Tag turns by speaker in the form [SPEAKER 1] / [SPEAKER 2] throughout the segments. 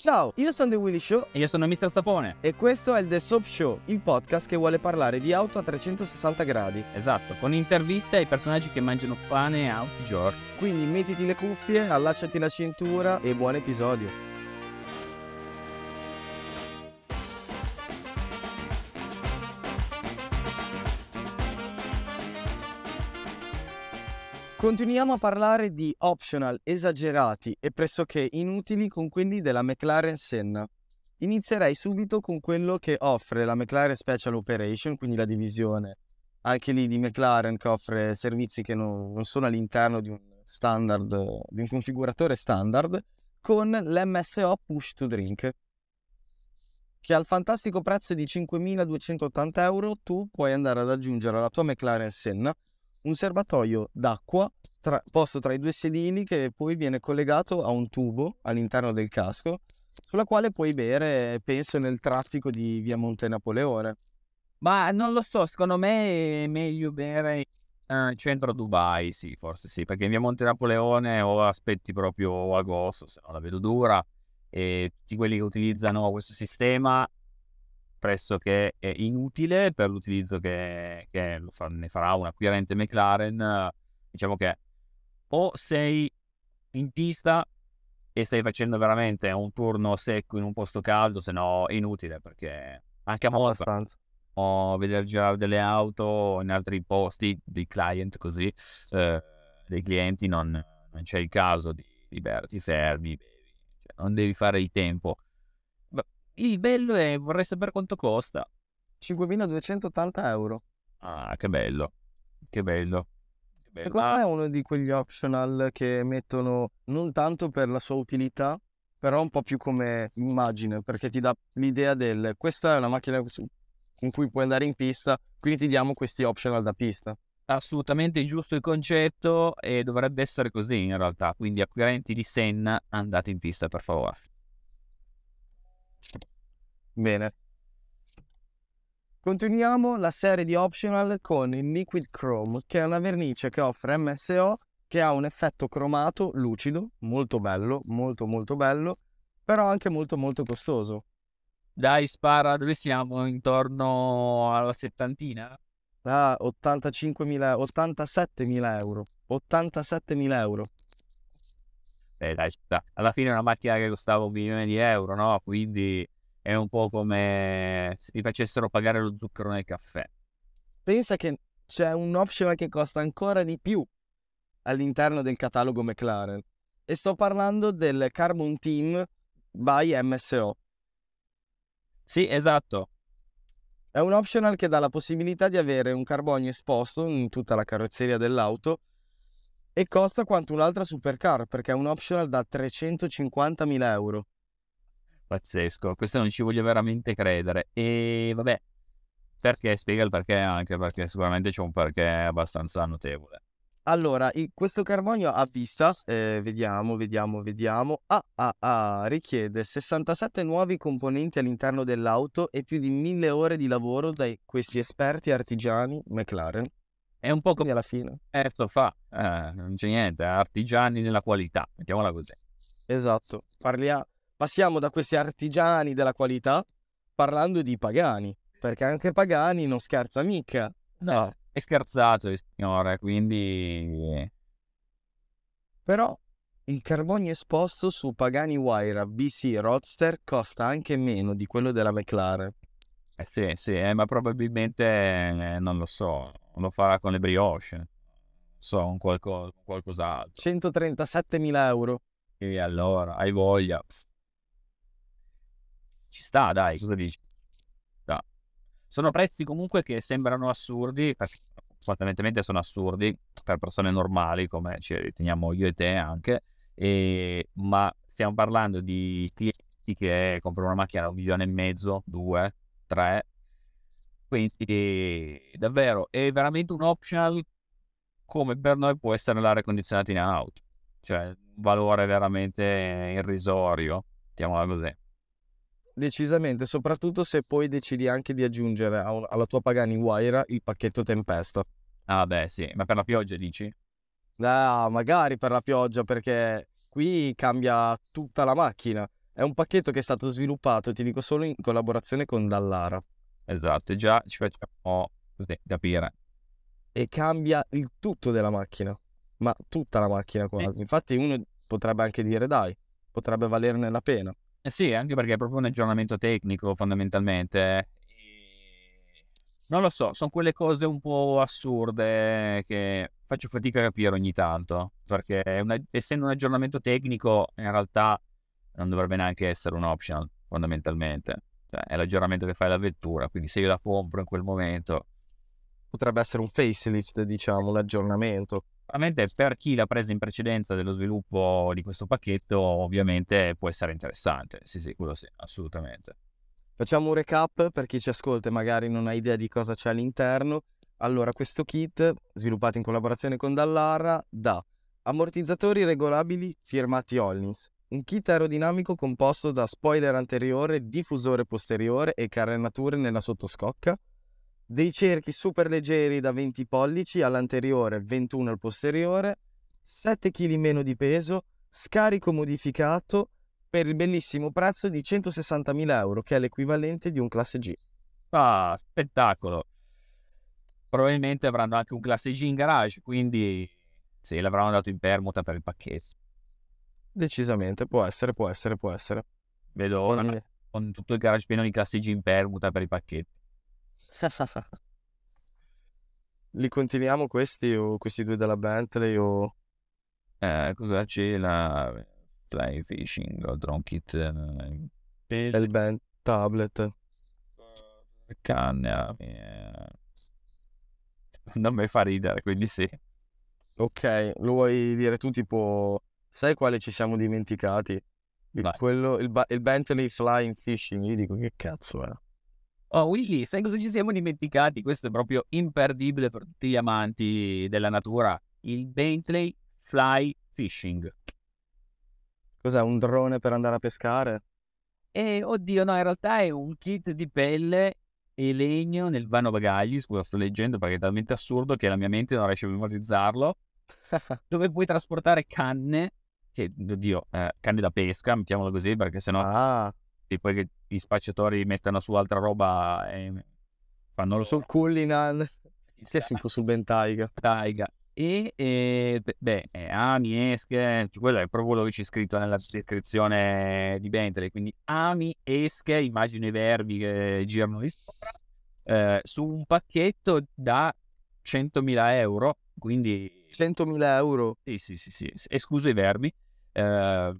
[SPEAKER 1] Ciao, io sono The Willy Show
[SPEAKER 2] E io sono Mr. Sapone.
[SPEAKER 1] e questo è il The Soap Show, il podcast che vuole parlare di auto a 360 gradi.
[SPEAKER 2] Esatto, con interviste ai personaggi che mangiano pane a tutti i giorni.
[SPEAKER 1] Quindi mettiti le cuffie, allacciati la cintura e buon episodio. Continuiamo a parlare di optional esagerati e pressoché inutili con quelli della McLaren Senna. Inizierei subito con quello che offre la McLaren Special Operation, quindi la divisione anche lì di McLaren che offre servizi che non, non sono all'interno di un standard, di un configuratore standard, con l'MSO Push to Drink, che al fantastico prezzo di 5.280 euro tu puoi andare ad aggiungere alla tua McLaren Senna un serbatoio d'acqua tra- posto tra i due sedili che poi viene collegato a un tubo all'interno del casco sulla quale puoi bere, penso, nel traffico di via Monte Napoleone.
[SPEAKER 2] Ma non lo so, secondo me è meglio bere in centro Dubai, sì, forse sì, perché in via Monte Napoleone o aspetti proprio agosto, se no la vedo dura, e tutti quelli che utilizzano questo sistema pressoché è inutile per l'utilizzo che, che fa- ne farà un acquirente McLaren, diciamo che o sei in pista e stai facendo veramente un turno secco in un posto caldo, se no è inutile perché anche a Monza o vedere girare delle auto in altri posti, dei client così, eh, dei clienti non, non c'è il caso di, di bere, ti fermi, cioè, non devi fare il tempo. Il bello è, vorrei sapere quanto costa.
[SPEAKER 1] 5.280 euro.
[SPEAKER 2] Ah, che bello, che bello. Che bello.
[SPEAKER 1] Secondo
[SPEAKER 2] Ah,
[SPEAKER 1] me è uno di quegli optional che mettono non tanto per la sua utilità, però un po' più come immagine, perché ti dà l'idea del questa è una macchina con cui puoi andare in pista, quindi ti diamo questi optional da pista.
[SPEAKER 2] assolutamente giusto il concetto e dovrebbe essere così in realtà. Quindi acquirenti di Senna, andate in pista per favore.
[SPEAKER 1] Bene. Continuiamo la serie di optional con il Liquid Chrome, che è una vernice che offre MSO che ha un effetto cromato lucido, molto bello, molto molto bello, però anche molto molto costoso.
[SPEAKER 2] Dai, spara, dove siamo? Intorno alla settantina?
[SPEAKER 1] a 85.000, 87.000 euro. 87.000 euro.
[SPEAKER 2] Beh, dai. Alla fine è una macchina che costava un milione di euro, no? Quindi è un po' come se ti facessero pagare lo zucchero nel caffè.
[SPEAKER 1] Pensa che c'è un optional che costa ancora di più all'interno del catalogo McLaren. E sto parlando del Carbon Team by MSO.
[SPEAKER 2] Sì, esatto.
[SPEAKER 1] È un optional che dà la possibilità di avere un carbonio esposto in tutta la carrozzeria dell'auto e costa quanto un'altra supercar perché è un optional da 350.000 euro.
[SPEAKER 2] Pazzesco. Questo non ci voglio veramente credere. E vabbè, perché? Spiega il perché anche, perché sicuramente c'è un perché abbastanza notevole.
[SPEAKER 1] Allora, questo carbonio a vista, eh, vediamo, vediamo, vediamo, ah, ah, ah, richiede 67 nuovi componenti all'interno dell'auto e più di 1000 ore di lavoro da questi esperti artigiani McLaren.
[SPEAKER 2] È un po' come
[SPEAKER 1] alla fine,
[SPEAKER 2] Erto fa, eh, non c'è niente, artigiani della qualità, mettiamola così.
[SPEAKER 1] esatto, parlia- passiamo da questi artigiani della qualità parlando di Pagani, perché anche Pagani non scherza mica.
[SPEAKER 2] No, è scherzato il signore, quindi
[SPEAKER 1] Però il carbonio esposto su Pagani Huayra BC Roadster costa anche meno di quello della McLaren.
[SPEAKER 2] Eh sì, sì, eh, ma probabilmente eh, non lo so, lo farà con le brioche, non so, un qualco- qualcos'altro.
[SPEAKER 1] 137.000 euro.
[SPEAKER 2] E allora, hai voglia. Ci sta, dai, cosa dici? Sta. Sono prezzi comunque che sembrano assurdi, perché apparentemente sono assurdi per persone normali, come ci riteniamo io e te anche, e- ma stiamo parlando di clienti che comprano una macchina da un milione e mezzo, due, tre, quindi davvero è veramente un optional come per noi può essere l'aria condizionata in auto, cioè un valore veramente irrisorio, mettiamola così.
[SPEAKER 1] Decisamente, soprattutto se poi decidi anche di aggiungere alla tua Pagani Huayra il pacchetto tempesta.
[SPEAKER 2] Ah beh sì, ma per la pioggia dici?
[SPEAKER 1] Ah, magari per la pioggia, perché qui cambia tutta la macchina. È un pacchetto che è stato sviluppato, ti dico solo in collaborazione con Dallara.
[SPEAKER 2] Esatto, già ci facciamo così capire.
[SPEAKER 1] E cambia il tutto della macchina, ma tutta la macchina quasi. Infatti uno potrebbe anche dire dai, potrebbe valerne la pena.
[SPEAKER 2] Eh sì, anche perché è proprio un aggiornamento tecnico fondamentalmente. Non lo so, sono quelle cose un po' assurde che faccio fatica a capire ogni tanto, perché una, essendo un aggiornamento tecnico in realtà non dovrebbe neanche essere un optional, fondamentalmente. Cioè, è l'aggiornamento che fai alla vettura, quindi se io la compro in quel momento...
[SPEAKER 1] Potrebbe essere un facelift, diciamo, un aggiornamento.
[SPEAKER 2] Ovviamente per chi l'ha presa in precedenza dello sviluppo di questo pacchetto, ovviamente può essere interessante. Sì, sì, quello sì, assolutamente.
[SPEAKER 1] Facciamo un recap per chi ci ascolta e magari non ha idea di cosa c'è all'interno. Allora, questo kit, sviluppato in collaborazione con Dallara, da ammortizzatori regolabili firmati Hollins, un kit aerodinamico composto da spoiler anteriore, diffusore posteriore e carenature nella sottoscocca, dei cerchi super leggeri da 20 pollici all'anteriore, 21 al posteriore, 7 kg meno di peso, scarico modificato per il bellissimo prezzo di 160.000 euro, che è l'equivalente di un classe G.
[SPEAKER 2] Ah, spettacolo! Probabilmente avranno anche un classe G in garage, quindi sì, l'avranno dato in permuta per il pacchetto.
[SPEAKER 1] Decisamente, può essere, può essere, può essere.
[SPEAKER 2] Vedo ora con, tutto il garage pieno di classe G in permuta per i pacchetti.
[SPEAKER 1] Li continuiamo questi o questi due della Bentley o...
[SPEAKER 2] Eh, cosa c'è? La Fly Fishing o Drone Kit?
[SPEAKER 1] Eh, il band tablet.
[SPEAKER 2] Canne. Eh. Non mi fa ridere, quindi sì.
[SPEAKER 1] Ok, lo vuoi dire tu tipo Sai quale ci siamo dimenticati? Il, quello, il, il, Bentley Flying Fishing. Io dico che cazzo è.
[SPEAKER 2] Oh Willy, sai cosa ci siamo dimenticati? Questo è proprio imperdibile per tutti gli amanti della natura. Il Bentley Fly Fishing.
[SPEAKER 1] Cos'è? Un drone per andare a pescare?
[SPEAKER 2] E oddio, no, in realtà è un kit di pelle e legno nel vano bagagli. Scusa, sto leggendo perché è talmente assurdo che la mia mente non riesce a memorizzarlo. dove puoi trasportare canne che, oddio, eh, canne da pesca, mettiamolo così, perché sennò
[SPEAKER 1] ah.
[SPEAKER 2] poi che gli spacciatori mettano su altra roba e fanno lo
[SPEAKER 1] sul Cullinan, stesso sul Ben
[SPEAKER 2] Taiga. E, e beh, ami, esche, cioè quello è proprio quello che c'è scritto nella descrizione di Bentley, quindi ami, esche, immagino i verbi che girano di sopra, eh, su un pacchetto da 100.000 euro, quindi...
[SPEAKER 1] 100.000 euro?
[SPEAKER 2] Sì, sì, sì, sì, escluso i verbi. Eh,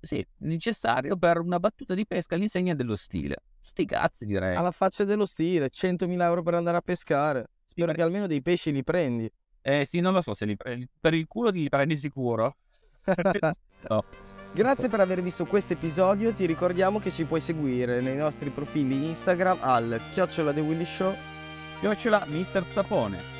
[SPEAKER 2] sì, necessario per una battuta di pesca all'insegna dello stile. Sti cazzi direi.
[SPEAKER 1] Alla faccia dello stile, 100.000 euro per andare a pescare. Spero sì, che almeno dei pesci li prendi.
[SPEAKER 2] Eh sì, non lo so se li prendi. Per il culo ti li prendi sicuro.
[SPEAKER 1] no. Grazie per aver visto questo episodio. Ti ricordiamo che ci puoi seguire nei nostri profili Instagram al chiocciola The Willy Show.
[SPEAKER 2] Chiocciola Mister Sapone.